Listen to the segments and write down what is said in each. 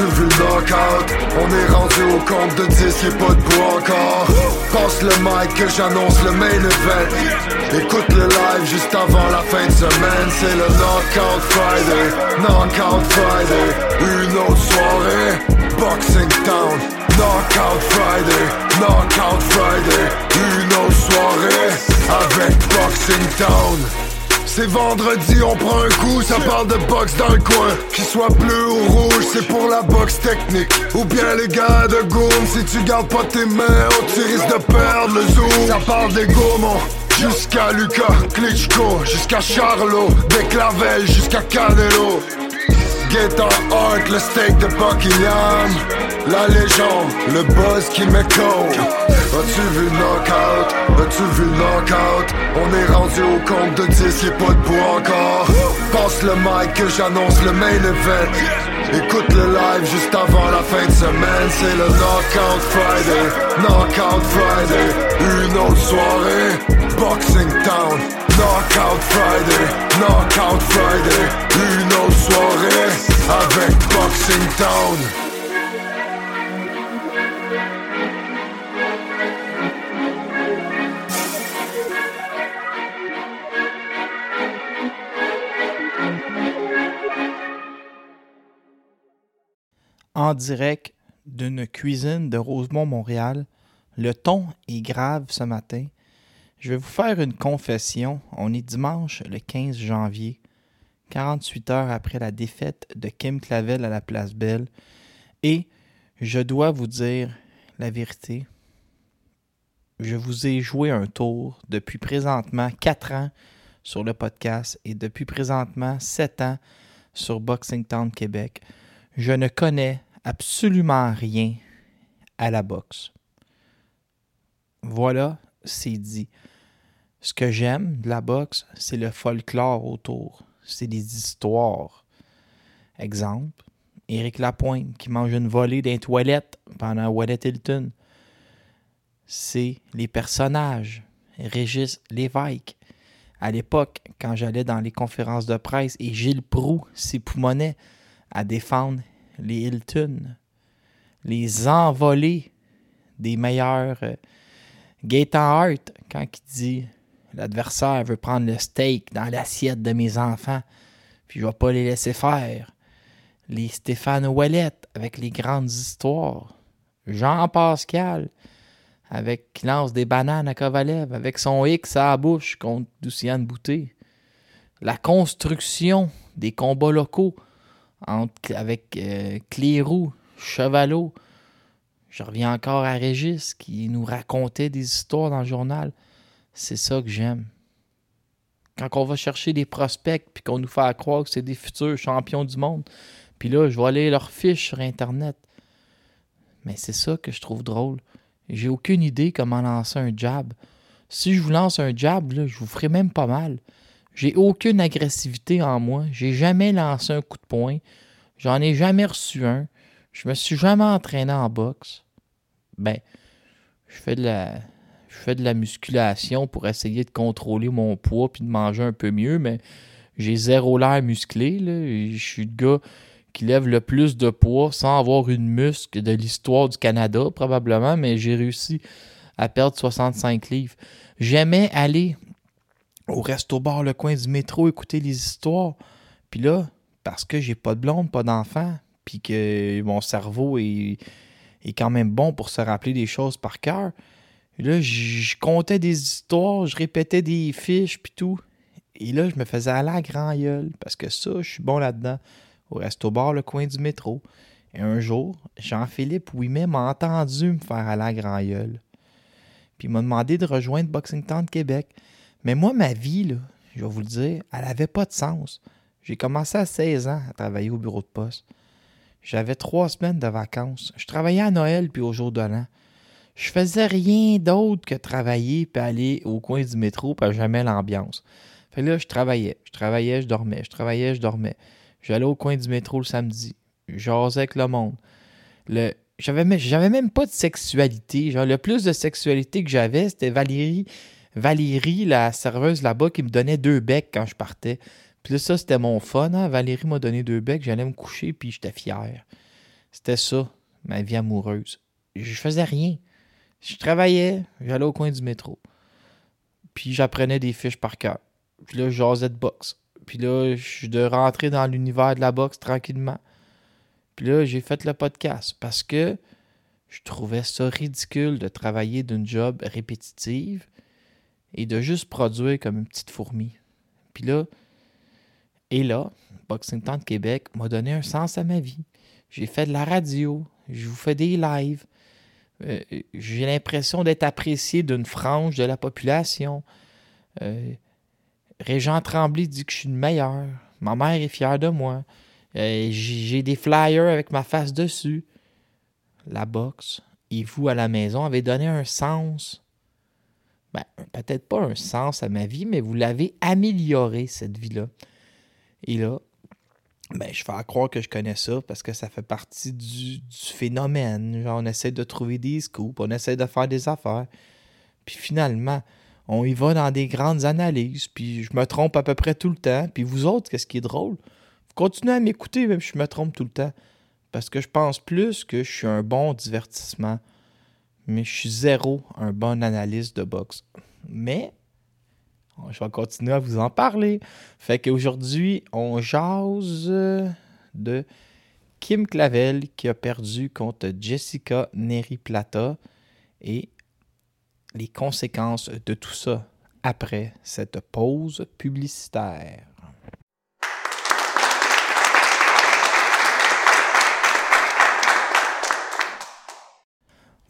Le? On est rendu au compte de 10, y'a pas de bois encore. Passe le mic que j'annonce le main event. Écoute le live juste avant la fin de semaine. C'est le Knockout Friday, Knockout Friday. Une autre soirée, Boxing Town. Knockout Friday, Knockout Friday. Une autre soirée avec Boxing Town. C'est vendredi, on prend un coup, ça parle de boxe dans le coin. Qu'il soit bleu ou rouge, c'est pour la boxe technique. Ou bien les gars de Goom, si tu gardes pas tes mains, oh, tu risques de perdre le zoom. Ça parle des gourmands. Jusqu'à Lucas, Klitschko, jusqu'à Charlot, des Clavel jusqu'à Canelo. Get on Hart, le steak de Buckingham La légende, le buzz qui m'écho As-tu vu le knockout? As-tu vu knockout? On est rendu au compte de 10, y'a pas de encore. Passe le mic que j'annonce le main event. Écoute le live juste avant la fin de semaine. C'est le Knockout Friday Knockout Friday. Une autre soirée Boxing Town. Knockout Friday Knockout Friday. Une autre soirée avec Boxing Town en direct d'une cuisine de Rosemont, Montréal. Le ton est grave ce matin. Je vais vous faire une confession. On est dimanche le 15 janvier, 48 heures après la défaite de Kim Clavel à la Place Belle. Et je dois vous dire la vérité. Je vous ai joué un tour depuis présentement 4 ans sur le podcast et depuis présentement 7 ans sur Boxing Town Québec. Je ne connais absolument rien à la boxe. Voilà, c'est dit. Ce que j'aime de la boxe, c'est le folklore autour. C'est des histoires. Exemple, Éric Lapointe qui mange une volée d'un toilette pendant Wallet Hilton. C'est les personnages. Régis Lévesque. À l'époque, quand j'allais dans les conférences de presse et Gilles Proux s'époumonait à défendre les Hilton, les envolés des meilleurs. Euh, Gaetan Hart, quand il dit l'adversaire veut prendre le steak dans l'assiette de mes enfants, puis je vais pas les laisser faire. Les Stéphane Ouellet avec les grandes histoires. Jean Pascal avec qui lance des bananes à Kovalev avec son X à la bouche contre Luciane Boutet. La construction des combats locaux avec euh, Chevalot. Je reviens encore à Régis qui nous racontait des histoires dans le journal. C'est ça que j'aime. Quand on va chercher des prospects puis qu'on nous fait croire que c'est des futurs champions du monde, puis là, je vais aller leur fiche sur Internet. Mais c'est ça que je trouve drôle. J'ai aucune idée comment lancer un jab. Si je vous lance un jab, je vous ferai même pas mal. J'ai aucune agressivité en moi. J'ai jamais lancé un coup de poing. J'en ai jamais reçu un. Je me suis jamais entraîné en boxe. Ben, je fais de la, je fais de la musculation pour essayer de contrôler mon poids puis de manger un peu mieux, mais j'ai zéro l'air musclé. Là. Je suis le gars qui lève le plus de poids sans avoir une muscle de l'histoire du Canada, probablement, mais j'ai réussi à perdre 65 livres. J'aimais aller au resto-bar, le coin du métro, écouter les histoires. Puis là, parce que j'ai pas de blonde, pas d'enfant, puis que mon cerveau est, quand même bon pour se rappeler des choses par cœur, là, je comptais des histoires, je répétais des fiches, puis tout. Et là, je me faisais aller à grand gueule, parce que ça, je suis bon là-dedans. Au resto-bar, le coin du métro. Et un jour, Jean-Philippe Ouimet m'a entendu me faire aller à grand gueule. Puis il m'a demandé de rejoindre Boxing Town de Québec. Mais moi, ma vie, je vais vous le dire, elle n'avait pas de sens. J'ai commencé à 16 ans à travailler au bureau de poste. J'avais trois semaines de vacances. Je travaillais à Noël puis au jour de l'an. Je faisais rien d'autre que travailler puis aller au coin du métro puis jamais l'ambiance. Fait là, je travaillais, je travaillais, je dormais, je travaillais, je dormais. J'allais au coin du métro le samedi. J'osais avec le monde. Le, j'avais, j'avais même pas de sexualité. Genre, le plus de sexualité que j'avais, c'était Valérie Valérie, la serveuse là-bas, qui me donnait deux becs quand je partais. Puis là, ça, c'était mon fun. Hein? Valérie m'a donné deux becs, j'allais me coucher, puis j'étais fier. C'était ça, ma vie amoureuse. Je faisais rien. Je travaillais, j'allais au coin du métro. Puis j'apprenais des fiches par cœur. Puis là, je jasais de boxe. Puis là, je suis de rentrer dans l'univers de la boxe tranquillement. Puis là, j'ai fait le podcast parce que je trouvais ça ridicule de travailler d'une job répétitive et de juste produire comme une petite fourmi. Puis là, et là, Boxing Town de Québec m'a donné un sens à ma vie. J'ai fait de la radio, je vous fais des lives. Euh, j'ai l'impression d'être apprécié d'une frange de la population. Euh, Régent Tremblay dit que je suis le meilleur. Ma mère est fière de moi. Euh, j'ai des flyers avec ma face dessus. La boxe et vous à la maison avez donné un sens. Ben, peut-être pas un sens à ma vie, mais vous l'avez amélioré, cette vie-là. Et là, ben, je fais croire que je connais ça parce que ça fait partie du, phénomène. Genre, on essaie de trouver des scoops, on essaie de faire des affaires. Puis finalement, on y va dans des grandes analyses, puis je me trompe à peu près tout le temps. Puis vous autres, qu'est-ce qui est drôle? Vous continuez à m'écouter, même si je me trompe tout le temps. Parce que je pense plus que je suis un bon divertissement, mais je suis zéro un bon analyste de boxe. Mais je vais continuer à vous en parler. Fait qu'aujourd'hui, on jase de Kim Clavel qui a perdu contre Jessica Neri Plata et les conséquences de tout ça après cette pause publicitaire.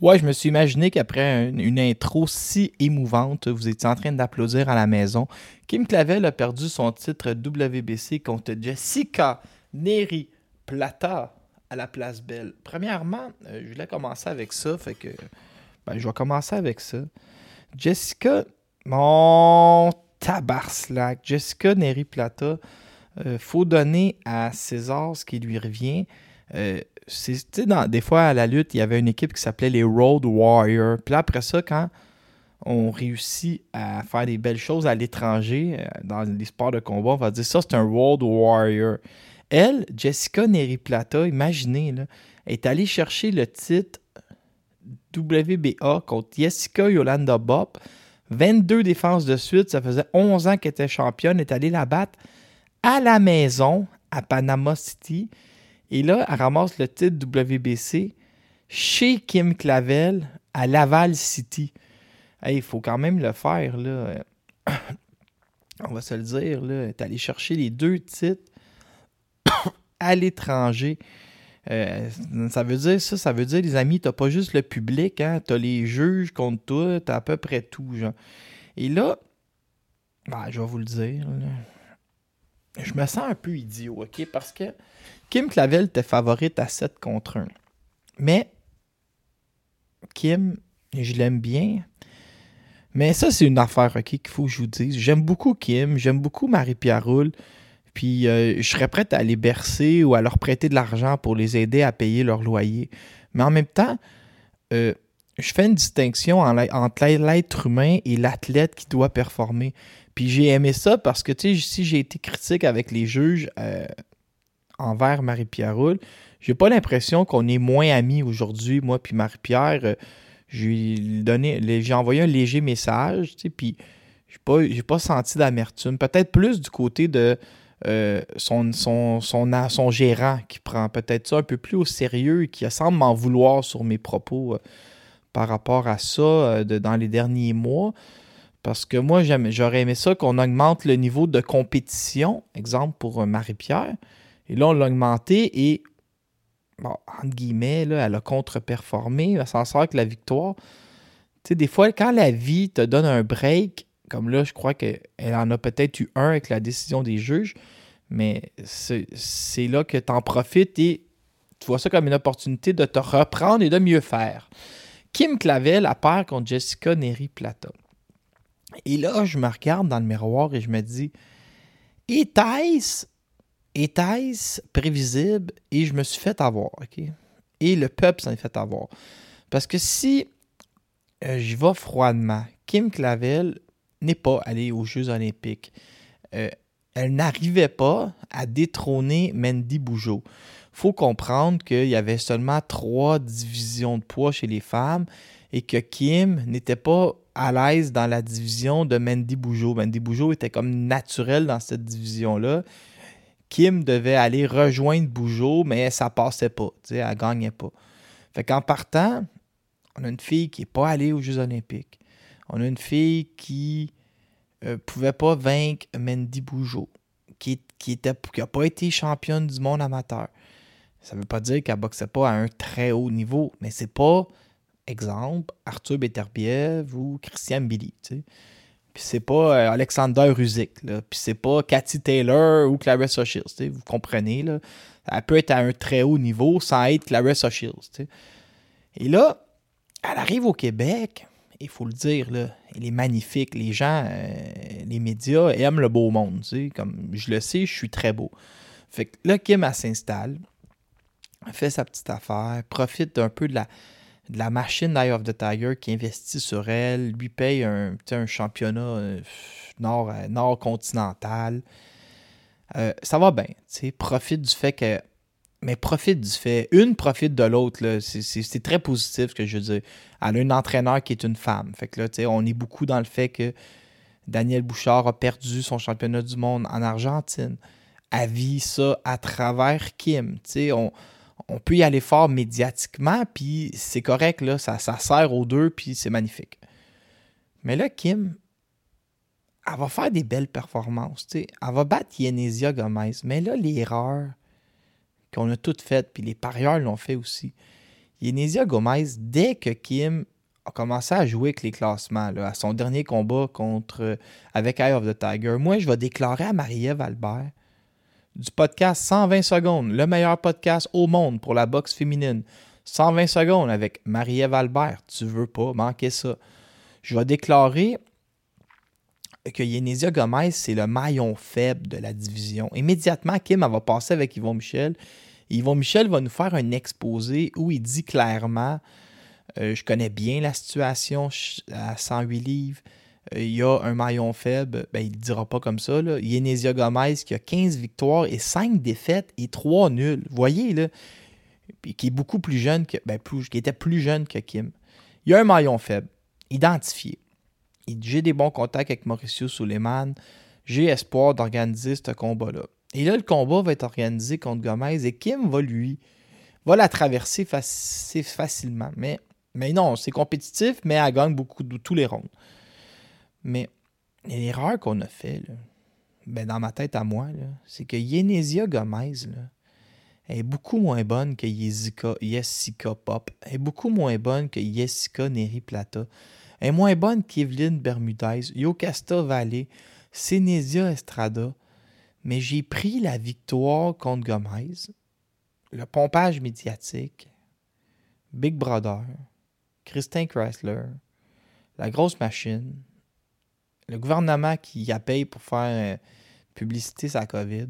Ouais, je me suis imaginé qu'après une, intro si émouvante, vous étiez en train d'applaudir à la maison. Kim Clavel a perdu son titre WBC contre Jessica Neri Plata à la place Belle. Premièrement, euh, je voulais commencer avec ça, fait que ben, je vais commencer avec ça. Jessica, mon tabarslack, Jessica Neri Plata, euh, faut donner à César ce qui lui revient. Euh, dans, des fois, à la lutte, il y avait une équipe qui s'appelait les Road Warriors. Puis là, après ça, quand on réussit à faire des belles choses à l'étranger, euh, dans les sports de combat, on va dire ça, c'est un Road Warrior. Elle, Jessica Neri Plata, imaginez, là, est allée chercher le titre WBA contre Jessica Yolanda Bop. 22 défenses de suite, ça faisait 11 ans qu'elle était championne, est allée la battre à la maison à Panama City. Et là, elle ramasse le titre WBC chez Kim Clavel à Laval City. Il faut quand même le faire, là. On va se le dire, là. Est allé chercher les deux titres à l'étranger. Euh, ça veut dire ça, ça veut dire, les amis, t'as pas juste le public, hein, t'as les juges contre toi, t'as à peu près tout, genre. Et là, ben, je vais vous le dire, je me sens un peu idiot, OK? Parce que Kim Clavel était favorite à 7 contre 1. Mais Kim, je l'aime bien. Mais ça, c'est une affaire ok, qu'il faut que je vous dise. J'aime beaucoup Kim, j'aime beaucoup Marie-Pierre Roule. Puis euh, je serais prête à les bercer ou à leur prêter de l'argent pour les aider à payer leur loyer. Mais en même temps, euh, je fais une distinction entre l'être humain et l'athlète qui doit performer. Puis j'ai aimé ça parce que, si j'ai été critique avec les juges, euh, envers Marie-Pierre Roule. J'ai pas l'impression qu'on est moins amis aujourd'hui, moi puis Marie-Pierre. Euh, j'ai envoyé un léger message, puis j'ai pas, pas senti d'amertume. Peut-être plus du côté de euh, son, son, son, gérant qui prend peut-être ça un peu plus au sérieux et qui semble m'en vouloir sur mes propos euh, par rapport à ça dans les derniers mois. Parce que moi, j'aurais aimé ça qu'on augmente le niveau de compétition, exemple pour Marie-Pierre. Et là, on l'a augmenté et, bon, entre guillemets, là, elle a contre-performé. Elle s'en sort avec la victoire. Tu sais, des fois, quand la vie te donne un break, comme là, je crois qu'elle en a peut-être eu un avec la décision des juges, mais c'est là que tu en profites et tu vois ça comme une opportunité de te reprendre et de mieux faire. Kim Clavel a peur contre Jessica Neri Plata. Et là, je me regarde dans le miroir et je me dis, était-ce était-ce prévisible et je me suis fait avoir? Et le peuple s'en est fait avoir. Parce que si euh, j'y vais froidement, Kim Clavel n'est pas allée aux Jeux olympiques. Euh, elle n'arrivait pas à détrôner Mandy Bougeot. faut comprendre qu'il y avait seulement trois divisions de poids chez les femmes et que Kim n'était pas à l'aise dans la division de Mandy Bougeot. Mandy Bougeot était comme naturel dans cette division-là. Kim devait aller rejoindre Bougeot, mais ça passait pas. Elle ne gagnait pas. Fait qu'en partant, on a une fille qui n'est pas allée aux Jeux Olympiques. On a une fille qui ne euh, pouvait pas vaincre Mandy Bougeot, qui n'a qui pas été championne du monde amateur. Ça ne veut pas dire qu'elle boxait pas à un très haut niveau, mais c'est pas, exemple, Arthur Beterbiev ou Christian Billy. Puis c'est pas euh, Alexander Ruzik. Puis c'est pas Cathy Taylor ou Clarissa Shields. Vous comprenez, là. Elle peut être à un très haut niveau sans être Clarissa Shields. Et là, elle arrive au Québec, il faut le dire, là, elle est magnifique. Les gens, euh, les médias aiment le beau monde. Comme je le sais, je suis très beau. Fait que là, Kim, elle s'installe, fait sa petite affaire, profite un peu de la, la machine d'Eye of the Tiger qui investit sur elle, lui paye un, un championnat euh, euh, nord continental. ça va bien. Profite du fait que mais profite du fait. Une profite de l'autre. C'est très positif ce que je veux dire. Elle a un entraîneur qui est une femme. Fait que là, on est beaucoup dans le fait que Daniel Bouchard a perdu son championnat du monde en Argentine. Elle vit ça à travers Kim. On, on peut y aller fort médiatiquement, puis c'est correct, là, ça, sert aux deux, puis c'est magnifique. Mais là, Kim, elle va faire des belles performances. Elle va battre Yenesia Gomez. Mais là, l'erreur, qu'on a toutes faites, puis les parieurs l'ont fait aussi. Yenesia Gomez, dès que Kim a commencé à jouer avec les classements, à son dernier combat contre avec Eye of the Tiger, moi, je vais déclarer à Marie-Ève Albert du podcast 120 secondes, le meilleur podcast au monde pour la boxe féminine. 120 secondes avec Marie-Ève Albert. Tu veux pas manquer ça. Je vais déclarer que Yenesia Gomez, c'est le maillon faible de la division. Immédiatement, Kim va passer avec Yvon Michel. Yvon Michel va nous faire un exposé où il dit clairement euh, Je connais bien la situation à 108 livres. Euh, il y a un maillon faible. Ben, il ne dira pas comme ça. Là. Yenesia Gomez qui a 15 victoires et 5 défaites et 3 nuls. Vous voyez, là, qui est beaucoup plus jeune que. Ben, qui était plus jeune que Kim. Il y a un maillon faible identifié j'ai des bons contacts avec Mauricio Suleiman. J'ai espoir d'organiser ce combat-là. Et là, le combat va être organisé contre Gomez et Kim va lui, va la traverser facilement. Mais, mais non, c'est compétitif, mais elle gagne beaucoup de tous les ronds. Mais l'erreur qu'on a fait, ben dans ma tête à moi, c'est que Yenesia Gomez est beaucoup moins bonne que Jessica, Pop. Est beaucoup moins bonne que Jessica Neri Plata est moins bonne qu'Evelyn Bermudez, Yocasta Valley, Sénésia Estrada, mais j'ai pris la victoire contre Gomez, le pompage médiatique, Big Brother, Christin Chrysler, la grosse machine, le gouvernement qui a payé pour faire euh, publicité sa COVID.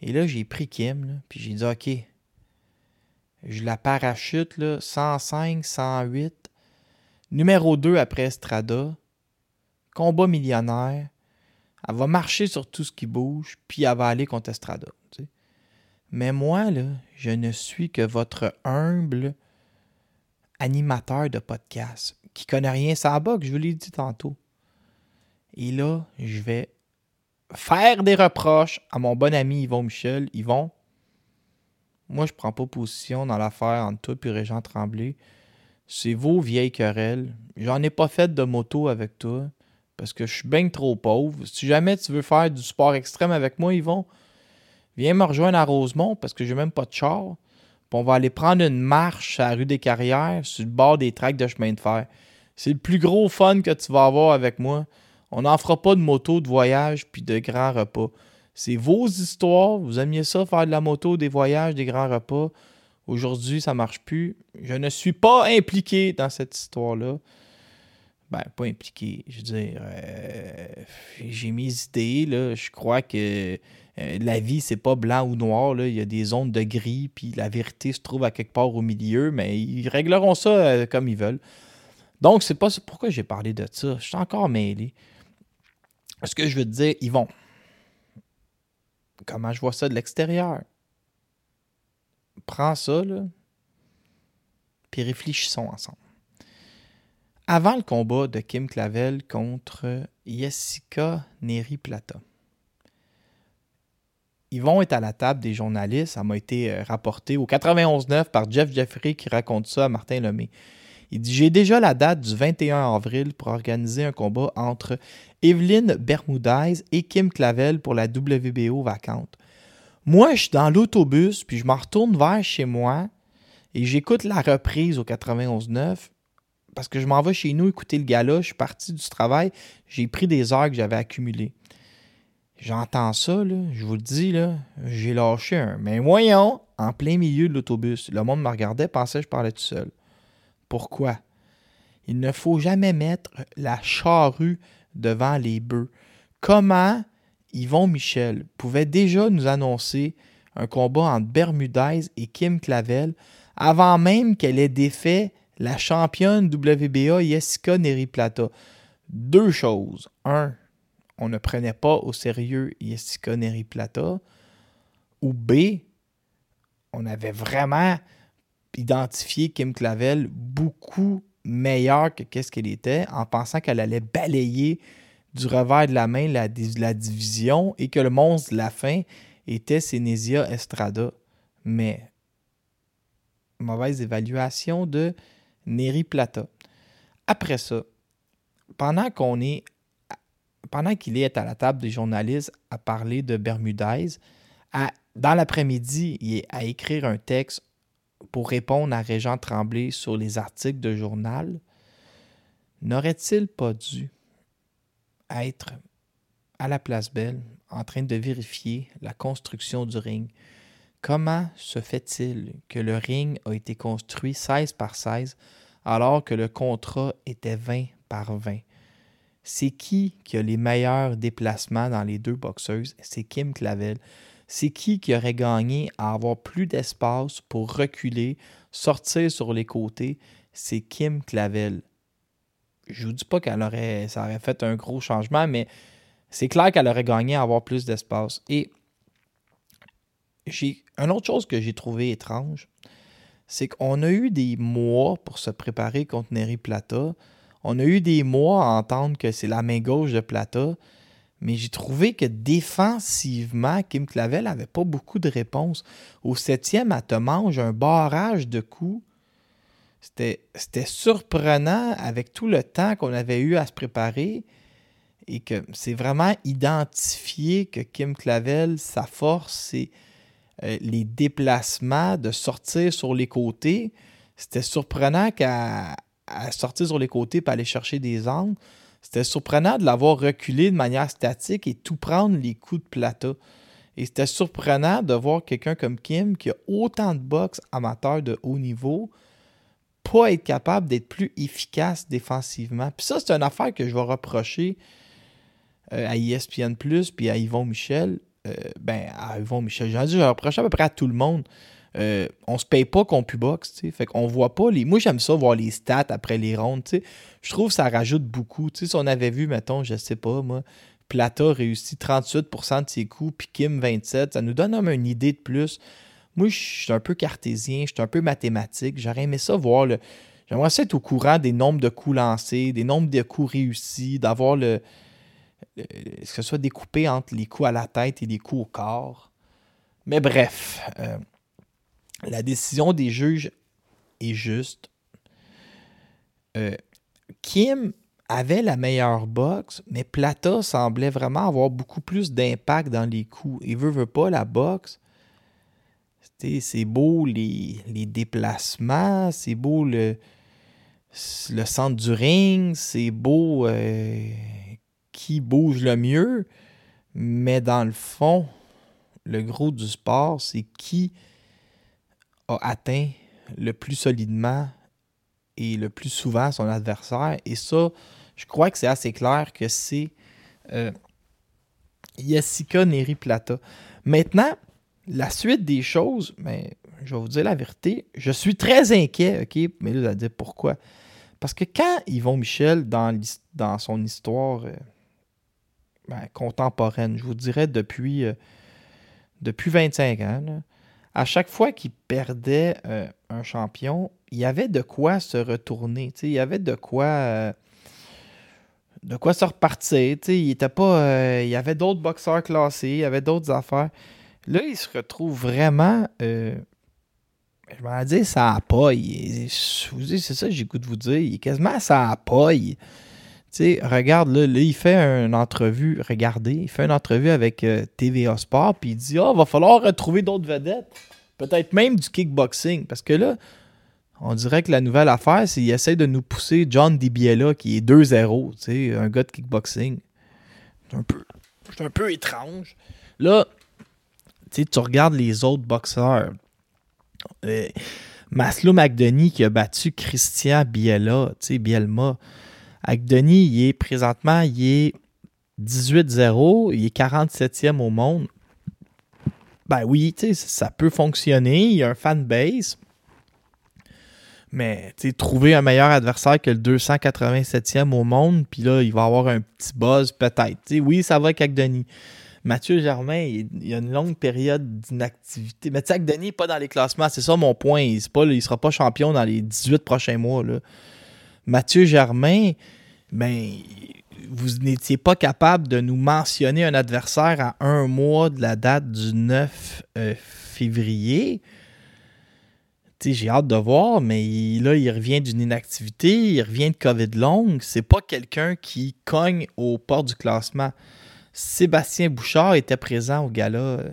Et là, j'ai pris Kim, puis j'ai dit OK, je la parachute là, 105, 108, Numéro 2 après Strada, combat millionnaire. Elle va marcher sur tout ce qui bouge, puis elle va aller contre Estrada. Mais moi, je ne suis que votre humble animateur de podcast qui connaît rien ça que je vous l'ai dit tantôt. Et là, je vais faire des reproches à mon bon ami Yvon Michel. Yvon, moi, je prends pas position dans l'affaire entre toi et Régent Tremblay. C'est vos vieilles querelles. J'en ai pas fait de moto avec toi parce que je suis bien trop pauvre. Si jamais tu veux faire du sport extrême avec moi, Yvon, viens me rejoindre à Rosemont parce que j'ai même pas de char. Puis on va aller prendre une marche à la rue des Carrières sur le bord des tracts de chemin de fer. C'est le plus gros fun que tu vas avoir avec moi. On n'en fera pas de moto, de voyage puis de grands repas. C'est vos histoires. Vous aimiez ça, faire de la moto, des voyages, des grands repas. Aujourd'hui, ça ne marche plus. Je ne suis pas impliqué dans cette histoire-là. Ben, pas impliqué. Je veux dire, euh, j'ai mes idées. Là. Je crois que euh, la vie, c'est pas blanc ou noir. Là. Il y a des zones de gris, puis la vérité se trouve à quelque part au milieu, mais ils régleront ça euh, comme ils veulent. Donc, c'est pas pourquoi j'ai parlé de ça? Je suis encore mêlé. Ce que je veux te dire, vont. Comment je vois ça de l'extérieur? prends ça, là, puis réfléchissons ensemble. Avant le combat de Kim Clavel contre Jessica Neri-Plata, ils vont être à la table des journalistes. Ça m'a été euh, rapporté au 91.9 par Jeff Jeffrey qui raconte ça à Martin Lemay. Il dit J'ai déjà la date du 21 avril pour organiser un combat entre Evelyn Bermudez et Kim Clavel pour la WBO vacante. Moi, je suis dans l'autobus, puis je m'en retourne vers chez moi et j'écoute la reprise au 91.9 parce que je m'en vais chez nous écouter le gala. Je suis parti du travail, j'ai pris des heures que j'avais accumulées. J'entends ça, je vous le dis, j'ai lâché un. Mais voyons, en plein milieu de l'autobus. Le monde me regardait, pensait que je parlais tout seul. Pourquoi? Il ne faut jamais mettre la charrue devant les bœufs. Comment Yvon Michel pouvait déjà nous annoncer un combat entre Bermudez et Kim Clavel avant même qu'elle ait défait la championne WBA Jessica Neri-Plata. Deux choses. Un, on ne prenait pas au sérieux Jessica Neri-Plata. Ou B, on avait vraiment identifié Kim Clavel beaucoup meilleure que qu'est-ce qu'elle était en pensant qu'elle allait balayer du revers de la main la, division et que le monstre de la fin était Sénésia Estrada. Mais mauvaise évaluation de Neri Plata. Après ça, pendant qu'on est pendant qu'il est à la table des journalistes à parler de Bermudez, dans l'après-midi, il est à écrire un texte pour répondre à Régent Tremblay sur les articles de journal. N'aurait-il pas dû être à la place Belle en train de vérifier la construction du ring? Comment se fait-il que le ring a été construit 16 par 16 alors que le contrat était 20 par 20? C'est qui qui a les meilleurs déplacements dans les deux boxeuses? C'est Kim Clavel. C'est qui qui aurait gagné à avoir plus d'espace pour reculer, sortir sur les côtés? C'est Kim Clavel. Je vous dis pas qu'elle aurait, ça aurait fait un gros changement, mais c'est clair qu'elle aurait gagné à avoir plus d'espace. Et j'ai une autre chose que j'ai trouvé étrange, c'est qu'on a eu des mois pour se préparer contre Neri Plata. On a eu des mois à entendre que c'est la main gauche de Plata, mais j'ai trouvé que défensivement, Kim Clavel n'avait pas beaucoup de réponses. Au septième, elle te mange un barrage de coups. C'était surprenant avec tout le temps qu'on avait eu à se préparer et que c'est vraiment identifié que Kim Clavel, sa force, c'est euh, les déplacements, de sortir sur les côtés. C'était surprenant qu'à sortir sur les côtés pour aller chercher des angles. C'était surprenant de l'avoir reculé de manière statique et tout prendre les coups de plateau. Et c'était surprenant de voir quelqu'un comme Kim, qui a autant de boxe amateur de haut niveau, pas être capable d'être plus efficace défensivement. Puis ça, c'est une affaire que je vais reprocher euh, à ESPN Plus puis à Yvon Michel. Euh, ben, à Yvon Michel, j'ai je reproche à peu près à tout le monde. Euh, on se paye pas qu'on boxe, tu sais. Fait qu'on voit pas les. Moi, j'aime ça voir les stats après les rondes, tu sais. Je trouve que ça rajoute beaucoup. Tu sais, si on avait vu, mettons, je sais pas, moi, Plata réussit 38% de ses coups, puis Kim 27, ça nous donne même une idée de plus. Moi, je suis un peu cartésien, je suis un peu mathématique. J'aurais aimé ça voir le. J'aimerais ça être au courant des nombres de coups lancés, des nombres de coups réussis, d'avoir le, que ce soit découpé entre les coups à la tête et les coups au corps. Mais bref, euh, la décision des juges est juste. Euh, Kim avait la meilleure boxe, mais Plata semblait vraiment avoir beaucoup plus d'impact dans les coups. Il veut, veut pas la boxe. C'est beau les, déplacements, c'est beau le, le centre du ring, c'est beau euh, qui bouge le mieux, mais dans le fond, le gros du sport, c'est qui a atteint le plus solidement et le plus souvent son adversaire. Et ça, je crois que c'est assez clair que c'est euh, Neri Plata. Maintenant, la suite des choses, mais ben, je vais vous dire la vérité, je suis très inquiet, OK? Mais là, vous allez dire pourquoi. Parce que quand Yvon Michel, dans, dans son histoire euh, ben, contemporaine, je vous dirais depuis, euh, depuis 25 ans, à chaque fois qu'il perdait euh, un champion, il y avait de quoi se retourner. Il y avait de quoi. Euh, de quoi se repartir. il pas. Euh, il y avait d'autres boxeurs classés, il y avait d'autres affaires. Là, il se retrouve vraiment. je vais dire ça a paille. C'est ça que j'ai goût de vous dire. Quasiment ça a regarde, là, il fait une entrevue, regardez, il fait une entrevue avec euh, TVA Sport, puis il dit, ah, oh, va falloir retrouver d'autres vedettes. Peut-être même du kickboxing. Parce que là, on dirait que la nouvelle affaire, c'est qu'il essaie de nous pousser John DiBiella, qui est 2-0, un gars de kickboxing. C'est un peu, un peu étrange. Là, tu regardes les autres boxeurs. Euh, Maslow qui a battu Christian Biella, Bielma. Avec il est présentement, il est 18-0, il est 47e au monde. Ben oui, ça peut fonctionner, il y a un fanbase. Mais trouver un meilleur adversaire que le 287e au monde, puis là, il va avoir un petit buzz peut-être. Oui, ça va avec Denis. Mathieu Germain, il, a une longue période d'inactivité. Mais tu sais, Denis n'est pas dans les classements, c'est ça mon point. Il ne sera pas champion dans les 18 prochains mois. Mathieu Germain, ben, vous n'étiez pas capable de nous mentionner un adversaire à un mois de la date du 9 euh, février. J'ai hâte de voir, mais là, il revient d'une inactivité, il revient de COVID longue. C'est pas quelqu'un qui cogne aux portes du classement. Sébastien Bouchard était présent au gala euh,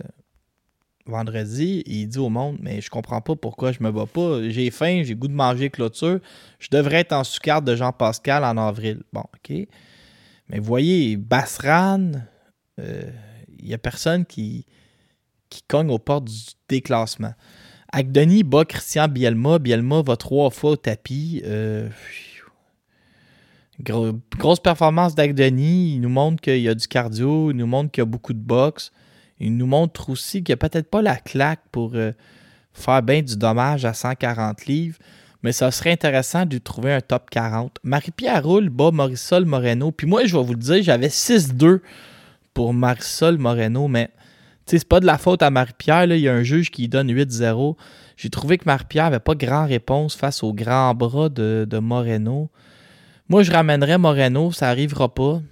vendredi il dit au monde Mais je comprends pas pourquoi je me bats pas. J'ai faim, j'ai goût de manger clôture. Je devrais être en sous de Jean-Pascal en avril. Bon, OK. Mais voyez, Basran, il euh, n'y a personne qui, qui cogne aux portes du déclassement. Agdeni bat Christian Bielma. Bielma va trois fois au tapis. Euh, grosse performance d'Agdeni. Il nous montre qu'il y a du cardio. Il nous montre qu'il y a beaucoup de boxe. Il nous montre aussi qu'il n'y a peut-être pas la claque pour euh, faire bien du dommage à 140 livres, mais ça serait intéressant de trouver un top 40. Marie-Pierre Roule bat Marisol Moreno. Puis moi, je vais vous le dire, j'avais 6-2 pour Marisol Moreno, mais c'est pas de la faute à Marie-Pierre. Il y a un juge qui donne 8-0. J'ai trouvé que Marie-Pierre n'avait pas grand réponse face au grand bras de, Moreno. Moi, je ramènerais Moreno, ça n'arrivera pas.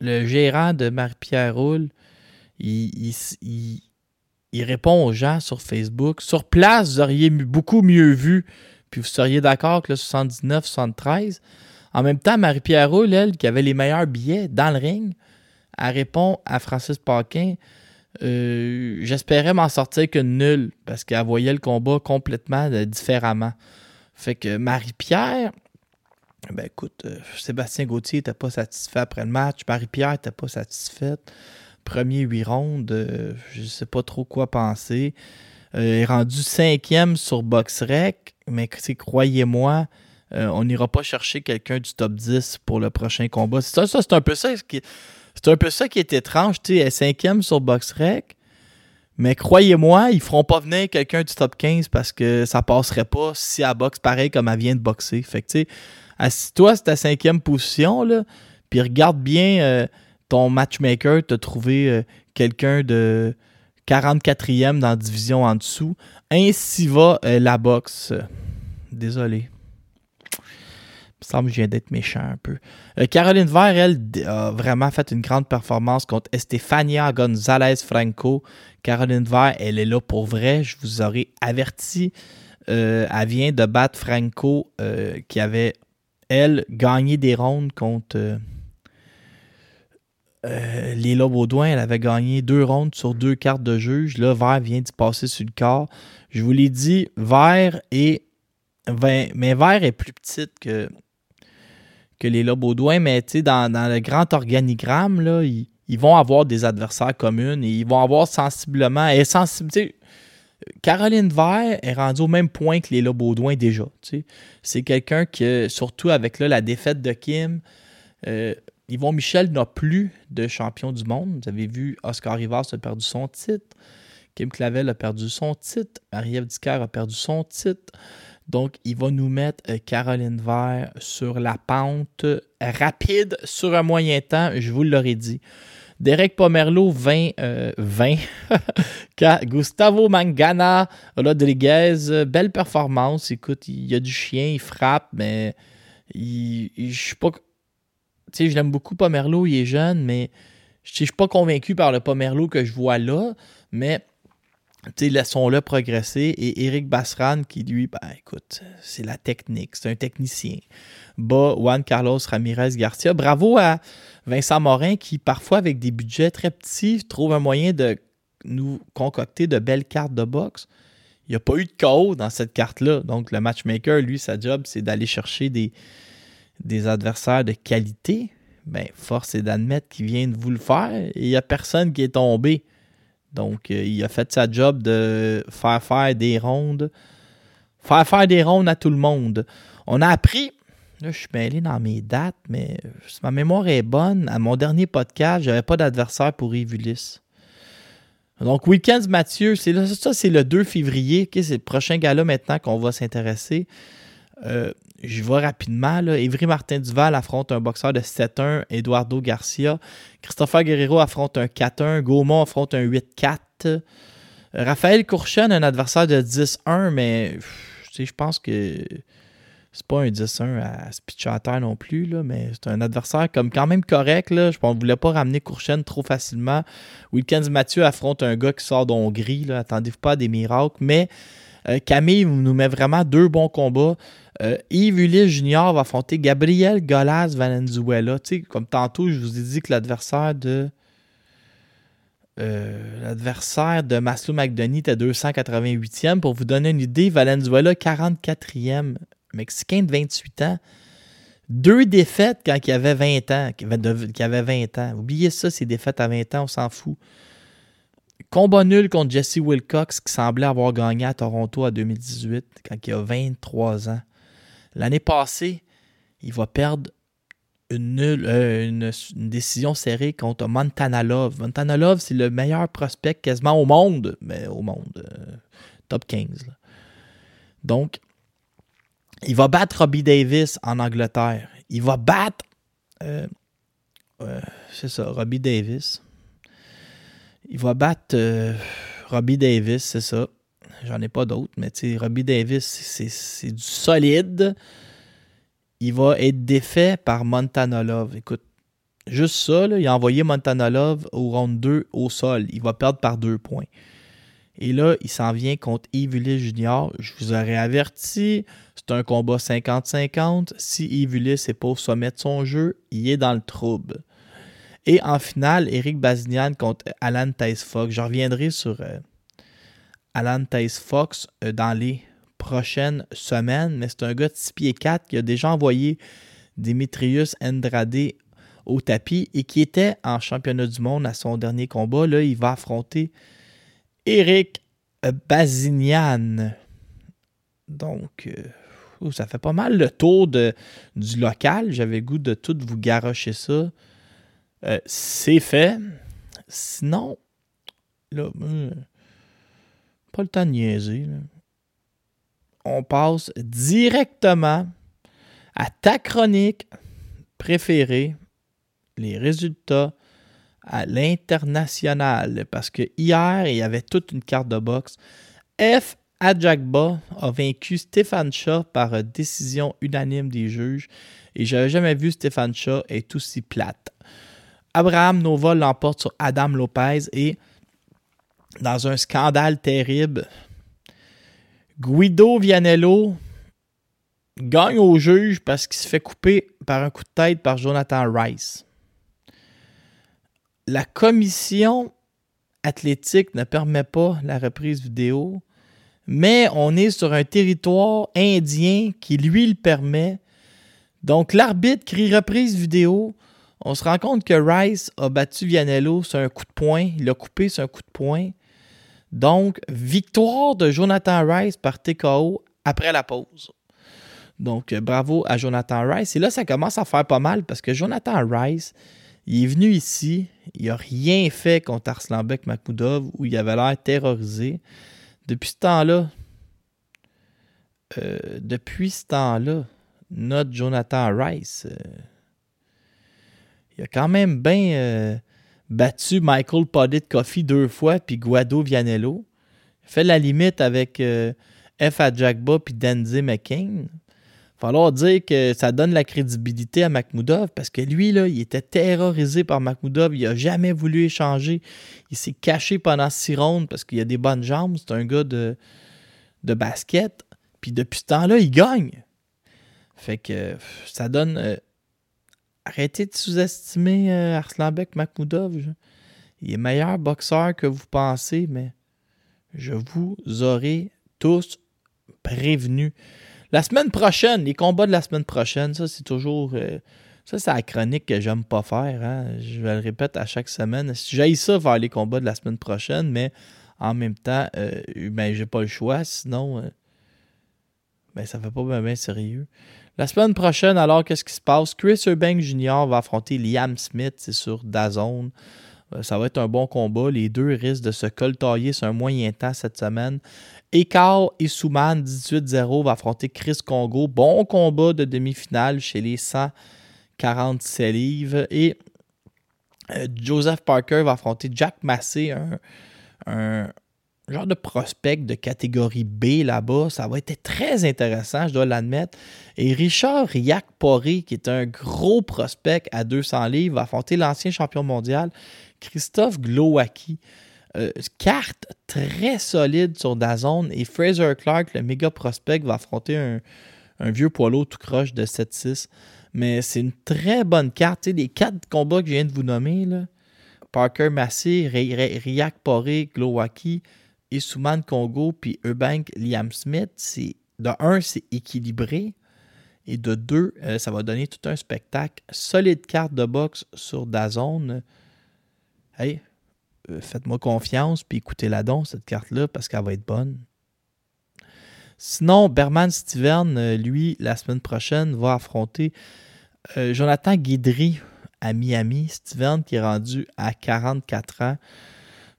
Le gérant de Marie-Pierre Roule, il, répond aux gens sur Facebook. Sur place, vous auriez beaucoup mieux vu, puis vous seriez d'accord que le 79-73. En même temps, Marie-Pierre Roule, elle, qui avait les meilleurs billets dans le ring, elle répond à Francis Paquin euh, J'espérais m'en sortir que nul, parce qu'elle voyait le combat complètement euh, différemment. Fait que Marie-Pierre, ben écoute, euh, Sébastien Gauthier n'était pas satisfait après le match, Marie-Pierre n'était pas satisfaite premier huit rondes, euh, je ne sais pas trop quoi penser. Euh, il est rendu cinquième sur BoxRec, mais croyez-moi, euh, on n'ira pas chercher quelqu'un du top 10 pour le prochain combat. Ça, ça c'est un peu ça qui, c'est un peu est étrange. Tu sais, cinquième sur BoxRec, mais croyez-moi, ils feront pas venir quelqu'un du top 15 parce que ça passerait pas si elle boxe pareil comme elle vient de boxer. Fait que tu sais, assis-toi c'est ta cinquième position, là, puis regarde bien ton matchmaker t'a trouvé euh, quelqu'un de 44e dans la division en dessous. Ainsi va euh, la boxe. Désolé. Il me semble que je viens d'être méchant un peu. Euh, Caroline Vert, elle, a vraiment fait une grande performance contre Estefania González Franco. Caroline Vert, elle est là pour vrai. Je vous aurais averti. elle vient de battre Franco, qui avait, elle, gagné des rondes contre euh, Léla Baudouin, elle avait gagné deux rondes sur deux cartes de juge. Là, Vert vient d'y passer sur le corps. Je vous l'ai dit, Vert est. Mais Vert est plus petite que, que Léla Baudouin, mais dans, dans le grand organigramme, là, ils, vont avoir des adversaires communs et ils vont avoir sensiblement. Et Caroline Vert est rendue au même point que Léla Baudouin déjà. C'est quelqu'un qui, surtout avec là, la défaite de Kim, euh, Yvon Michel n'a plus de champion du monde. Vous avez vu, Oscar Rivas a perdu son titre. Kim Clavel a perdu son titre. Marie-Ève a perdu son titre. Donc, il va nous mettre euh, Caroline Vert sur la pente rapide sur un moyen temps, je vous l'aurais dit. Derek Pomerlo, 20. 20. Gustavo Mangana Rodriguez, belle performance. Écoute, il y a du chien, il frappe, mais il, je suis pas. Tu sais, je l'aime beaucoup, Pomerlo, il est jeune, mais je ne suis pas convaincu par le Pomerlo que je vois là, mais laissons-le progresser. Et Eric Basran, qui lui, ben écoute, c'est la technique, c'est un technicien. Bas Juan Carlos Ramirez Garcia. Bravo à Vincent Morin qui, parfois, avec des budgets très petits, trouve un moyen de nous concocter de belles cartes de boxe. Il n'y a pas eu de KO dans cette carte-là. Donc, le matchmaker, lui, sa job, c'est d'aller chercher des, des adversaires de qualité. Ben, force est d'admettre qu'il vient de vous le faire et il n'y a personne qui est tombé. Donc, euh, il a fait sa job de faire faire des rondes. Faire faire des rondes à tout le monde. On a appris, là, je suis mêlé dans mes dates, mais si ma mémoire est bonne, à mon dernier podcast, j'avais pas d'adversaire pour Yves Donc, Weekends Mathieu, c'est ça, c'est le 2 février. c'est le prochain gala maintenant qu'on va s'intéresser. Euh, je vois rapidement. Là. Évry Martin Duval affronte un boxeur de 7-1, Eduardo Garcia. Christopher Guerrero affronte un 4-1. Gaumont affronte un 8-4. Raphaël Courchen, un adversaire de 10-1, mais je pense que c'est pas un 10-1 à Spitchater non plus, mais c'est un adversaire comme quand même correct. Je ne voulais pas ramener Courchen trop facilement. Weekends Mathieu affronte un gars qui sort d'Hongrie. Attendez-vous pas à des miracles. Mais euh, Camille nous met vraiment deux bons combats. Euh, Yves Ulysse Junior va affronter Gabriel Golas Valenzuela. comme tantôt, je vous ai dit que l'adversaire de. Euh, l'adversaire de Maslow McDonough était 288e. Pour vous donner une idée, Valenzuela, 44e. Mexicain de 28 ans. Deux défaites quand il avait 20 ans. Avait 20 ans. Oubliez ça, ces défaites à 20 ans, on s'en fout. Combat nul contre Jesse Wilcox qui semblait avoir gagné à Toronto en 2018 quand il a 23 ans. L'année passée, il va perdre une, euh, décision serrée contre Montana Love. Montana Love, c'est le meilleur prospect quasiment au monde, mais au monde, euh, top 15. Donc, il va battre Robbie Davis en Angleterre. Il va battre, euh, c'est ça, Robbie Davis. Il va battre Robbie Davis, c'est ça. J'en ai pas d'autres, mais Robbie Davis, c'est du solide. Il va être défait par Montana Love. Écoute, juste ça, il a envoyé Montana Love au round 2 au sol. Il va perdre par deux points. Et là, il s'en vient contre Yves Jr. Je vous aurais averti, c'est un combat 50-50. Si Yves n'est pas au sommet de son jeu, il est dans le trouble. Et en finale, Eric Bazinian contre Alan Tice Fox. Je reviendrai sur, euh, Alan Tace Fox euh, dans les prochaines semaines, mais c'est un gars de 6 pieds 4 qui a déjà envoyé Dimitrius Andrade au tapis et qui était en championnat du monde à son dernier combat. Là, il va affronter Eric Bazinian. Donc, euh, ça fait pas mal le tour du local. J'avais goût de tout vous garocher ça. Euh, c'est fait. Sinon, là, pas le temps de niaiser. On passe directement à ta chronique préférée, les résultats à l'international. Parce que hier, il y avait toute une carte de boxe. F. Adjagba a vaincu Stéphane Shaw par décision unanime des juges. Et j'avais jamais vu Stéphane Shaw être aussi plate. Abraham Nova l'emporte sur Adam Lopez et dans un scandale terrible. Guido Vianello gagne au juge parce qu'il se fait couper par un coup de tête par Jonathan Rice. La commission athlétique ne permet pas la reprise vidéo, mais on est sur un territoire indien qui lui le permet. Donc l'arbitre crie reprise vidéo. On se rend compte que Rice a battu Vianello sur un coup de poing. Il l'a coupé sur un coup de poing. Donc, victoire de Jonathan Rice par TKO après la pause. Donc, euh, bravo à Jonathan Rice. Et là, ça commence à faire pas mal parce que Jonathan Rice, il est venu ici, il n'a rien fait contre Arslanbek Makhmoudov où il avait l'air terrorisé. Depuis ce temps-là, euh, depuis ce temps-là, notre Jonathan Rice, euh, il a quand même bien battu Michael Podit Coffee deux fois, puis Guado Vianello. Fait la limite avec euh, F. Jackba puis Denzi McCain. Falloir dire que ça donne la crédibilité à Makhmoudov parce que lui, là, il était terrorisé par Makhmoudov. Il n'a jamais voulu échanger. Il s'est caché pendant six rondes parce qu'il a des bonnes jambes. C'est un gars de, de basket. Puis depuis ce temps-là, il gagne. Fait que ça donne. Arrêtez de sous-estimer euh, Arslanbek Makhmoudov. Il est meilleur boxeur que vous pensez, mais je vous aurai tous prévenus. La semaine prochaine, les combats de la semaine prochaine, ça, c'est toujours. Euh, ça, c'est la chronique que j'aime pas faire. Hein. Je le répète à chaque semaine. J'ai ça faire les combats de la semaine prochaine, mais en même temps, euh, ben, j'ai pas le choix. Sinon, euh, ben, ça fait pas bien sérieux. La semaine prochaine, alors, qu'est-ce qui se passe? Chris Eubank Jr. va affronter Liam Smith, sur Dazone. Euh, ça va être un bon combat. Les deux risquent de se coltailler sur un moyen temps cette semaine. Ekar Souman 18-0 va affronter Chris Congo. Bon combat de demi-finale chez les 147 livres. Et euh, Joseph Parker va affronter Jack Massey, un, genre de prospect de catégorie B là-bas. Ça va être très intéressant, je dois l'admettre. Et Richard Riak Poré, qui est un gros prospect à 200 livres, va affronter l'ancien champion mondial Christophe Glowacki. Euh, carte très solide sur Dazone et Fraser Clark, le méga prospect, va affronter un, vieux poileau tout croche de 7-6. Mais c'est une très bonne carte. les quatre combats que je viens de vous nommer, là, Parker Massé, Riak Poré, Glowacki, Isuman Congo, puis Eubank Liam Smith, c'est de un, c'est équilibré. Et de deux, euh, ça va donner tout un spectacle. Solide carte de boxe sur Dazone hey, euh, faites-moi confiance, puis écoutez-la donc, cette carte-là, parce qu'elle va être bonne. Sinon, Berman Steven, euh, lui, la semaine prochaine, va affronter Jonathan Guidry à Miami. Steven qui est rendu à 44 ans.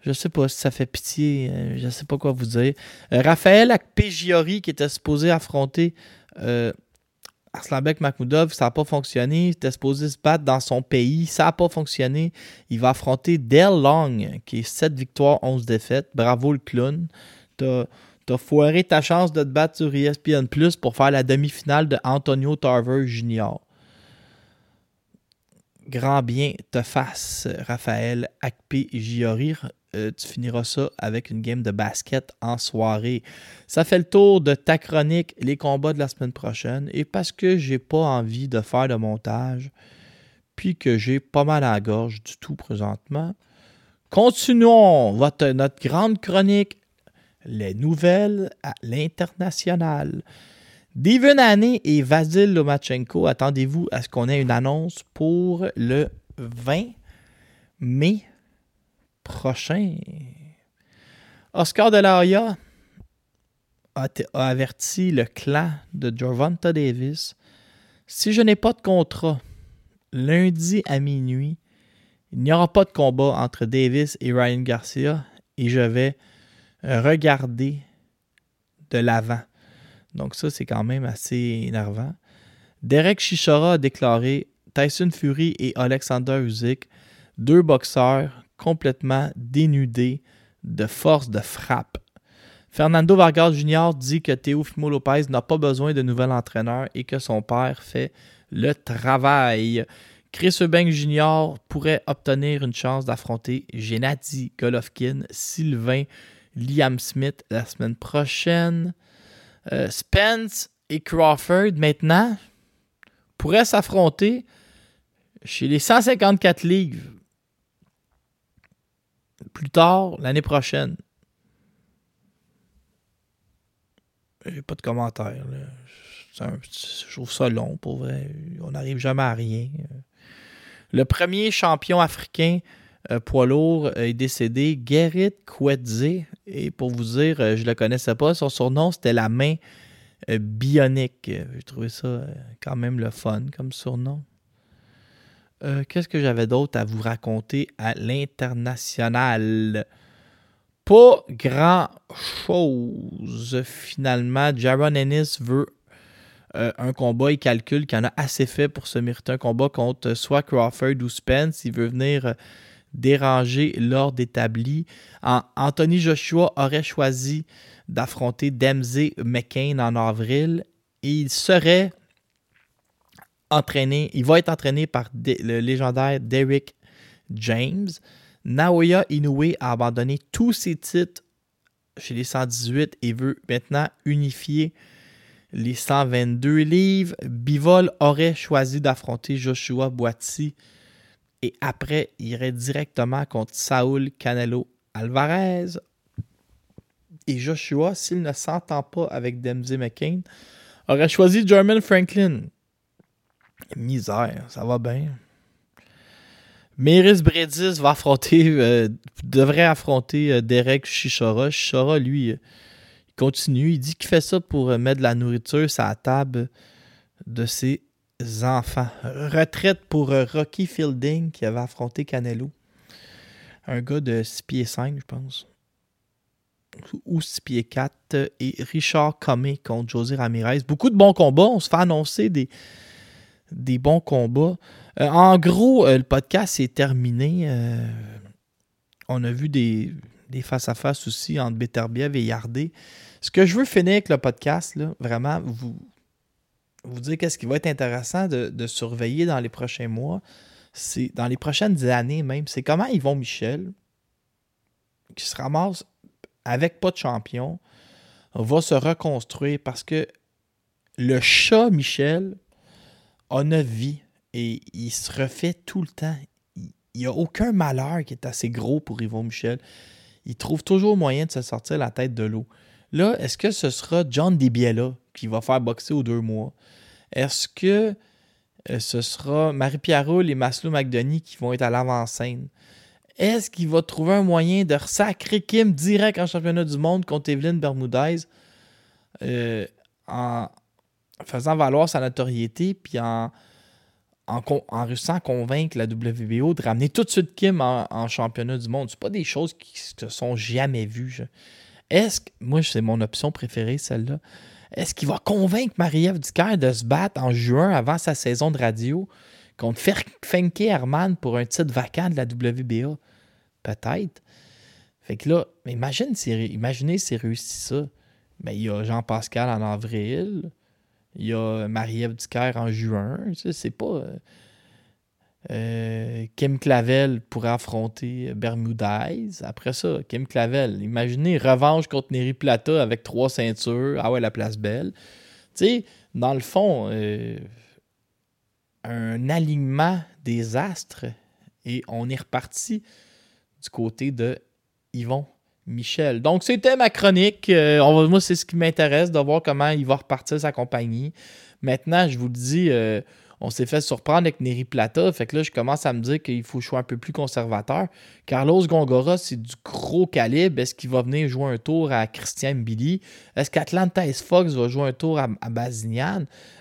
Je sais pas si ça fait pitié, je ne sais pas quoi vous dire. Raphaël Akpegiori qui était supposé affronter Arslanbek Makhmoudov, ça n'a pas fonctionné. Il était supposé se battre dans son pays. Ça n'a pas fonctionné. Il va affronter Dale Long, qui est 7 victoires, 11 défaites. Bravo le clown. T'as as foiré ta chance de te battre sur ESPN Plus pour faire la demi-finale de Antonio Tarver Jr. Grand bien te fasse, Raphaël Akpe euh, tu finiras ça avec une game de basket en soirée. Ça fait le tour de ta chronique, les combats de la semaine prochaine. Et parce que j'ai pas envie de faire de montage, puis que j'ai pas mal à gorge du tout présentement, continuons votre, notre grande chronique, les nouvelles à l'international. Devin Haney et Vasil Lomachenko, attendez-vous à ce qu'on ait une annonce pour le 20 mai prochain. Oscar de la Hoya a, averti le clan de Jorvanta Davis si je n'ai pas de contrat lundi à minuit, il n'y aura pas de combat entre Davis et Ryan Garcia et je vais regarder de l'avant. Donc ça, c'est quand même assez énervant. Derek Chichara a déclaré Tyson Fury et Alexander Usyk, deux boxeurs complètement dénudé de force de frappe. Fernando Vargas Jr. dit que Teofimo Lopez n'a pas besoin de nouvel entraîneur et que son père fait le travail. Chris Eubank Jr. pourrait obtenir une chance d'affronter Gennady Golovkin, Sylvain Liam Smith la semaine prochaine. Euh, Spence et Crawford maintenant pourraient s'affronter chez les 154 livres plus tard, l'année prochaine. J'ai pas de commentaires. je trouve ça long, pour vrai. On n'arrive jamais à rien. Le premier champion africain euh, poids lourd est décédé, Gerrit Kwedze. Et pour vous dire, euh, je ne le connaissais pas. Son surnom, c'était la main euh, bionique. J'ai trouvé ça quand même le fun comme surnom. Euh, qu'est-ce que j'avais d'autre à vous raconter à l'international? Pas grand-chose finalement. Jaron Ennis veut euh, un combat. Il calcule qu'il en a assez fait pour se mériter un combat contre soit Crawford ou Spence. Il veut venir euh, déranger l'ordre établi. Anthony Joshua aurait choisi d'affronter Dempsey McCain en avril et il serait il va être entraîné par le légendaire Derrick James. Naoya Inoue a abandonné tous ses titres chez les 118 et veut maintenant unifier les 122 livres. Bivol aurait choisi d'affronter Joshua Boiti et après irait directement contre Saul Canelo Alvarez. Et Joshua, s'il ne s'entend pas avec Dempsey McCain, aurait choisi German Franklin. Misère, ça va bien. Méris Bredis va affronter, euh, devrait affronter euh, Derek Chichora. Chichora, lui, euh, il continue. Il dit qu'il fait ça pour mettre de la nourriture sur la table de ses enfants. Retraite pour Rocky Fielding qui avait affronté Canelo. Un gars de 6 pieds 5, je pense. Ou 6 pieds 4. Et Richard Comey contre José Ramirez. Beaucoup de bons combats. On se fait annoncer des, des bons combats. Euh, en gros, euh, le podcast est terminé. Euh, on a vu des, face-à-face aussi entre Beterbiev et Yardé. Ce que je veux finir avec le podcast, vraiment, vous, vous dire qu'est-ce qui va être intéressant de, surveiller dans les prochains mois, c'est dans les prochaines années même, c'est comment Yvon Michel, qui se ramasse avec pas de champion, va se reconstruire parce que le chat Michel a vies et il se refait tout le temps. Il n'y a aucun malheur qui est assez gros pour Yvon Michel. Il trouve toujours moyen de se sortir la tête de l'eau. Là, est-ce que ce sera John DiBiella qui va faire boxer aux deux mois? Est-ce que euh, ce sera Marie-Pierre et Maslow McDonough qui vont être à l'avant-scène? Est-ce qu'il va trouver un moyen de sacrer Kim direct en championnat du monde contre Evelyn Bermudez? Euh, faisant valoir sa notoriété puis en en, réussissant à convaincre la WBO de ramener tout de suite Kim en, championnat du monde. Ce pas des choses qui se sont jamais vues. Est-ce que, moi, c'est mon option préférée, celle-là. Est-ce qu'il va convaincre Marie-Ève de se battre en juin avant sa saison de radio contre Fenke Herman pour un titre vacant de la WBA? Peut-être. Fait que là, imagine imaginez s'il réussit ça. Mais ben, il y a Jean-Pascal en avril. Il y a Marie-Ève Ducaire en juin. c'est pas. Euh, euh, Kim Clavel pourrait affronter Bermudez. Après ça, Kim Clavel. Imaginez revanche contre Neri Plata avec trois ceintures. Ah ouais, la place belle. Tu sais, dans le fond, euh, un alignement des astres et on est reparti du côté de Yvon Michel. Donc, c'était ma chronique. Euh, moi, c'est ce qui m'intéresse de voir comment il va repartir sa compagnie. Maintenant, je vous le dis, euh, on s'est fait surprendre avec Neri Plata. Fait que là, je commence à me dire qu'il faut jouer un peu plus conservateur. Carlos Gongora, c'est du gros calibre. Est-ce qu'il va venir jouer un tour à Christian Billy? Est-ce qu'Atlanta S. Fox va jouer un tour à, à?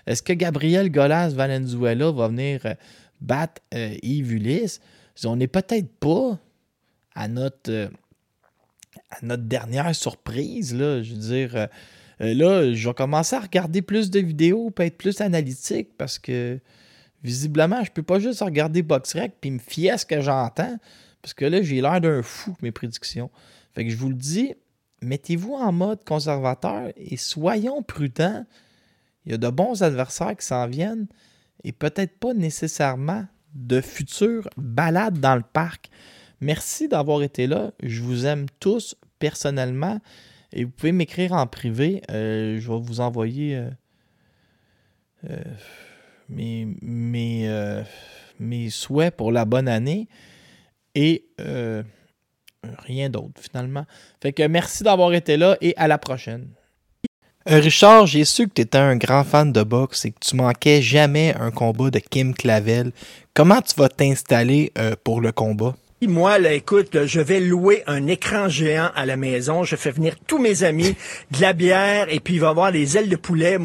Est-ce que Gabriel Golas Valenzuela va venir euh, battre Yves Ulysse? On n'est peut-être pas à notre notre dernière surprise, là, je veux dire, euh, euh, là, je vais commencer à regarder plus de vidéos pour être plus analytique parce que visiblement, je peux pas juste regarder BoxRec puis me fier à ce que j'entends parce que là, j'ai l'air d'un fou mes prédictions. Fait que je vous le dis, mettez-vous en mode conservateur et soyons prudents. Il y a de bons adversaires qui s'en viennent et peut-être pas nécessairement de futures balades dans le parc. Merci d'avoir été là. Je vous aime tous personnellement. Et vous pouvez m'écrire en privé. Euh, je vais vous envoyer euh, euh, mes, mes, souhaits pour la bonne année. Et rien d'autre finalement. Fait que merci d'avoir été là et à la prochaine. Richard, j'ai su que tu étais un grand fan de boxe et que tu manquais jamais un combat de Kim Clavel. Comment tu vas t'installer pour le combat? Moi, là, écoute, je vais louer un écran géant à la maison. Je fais venir tous mes amis, de la bière, et puis il va y avoir des ailes de poulet.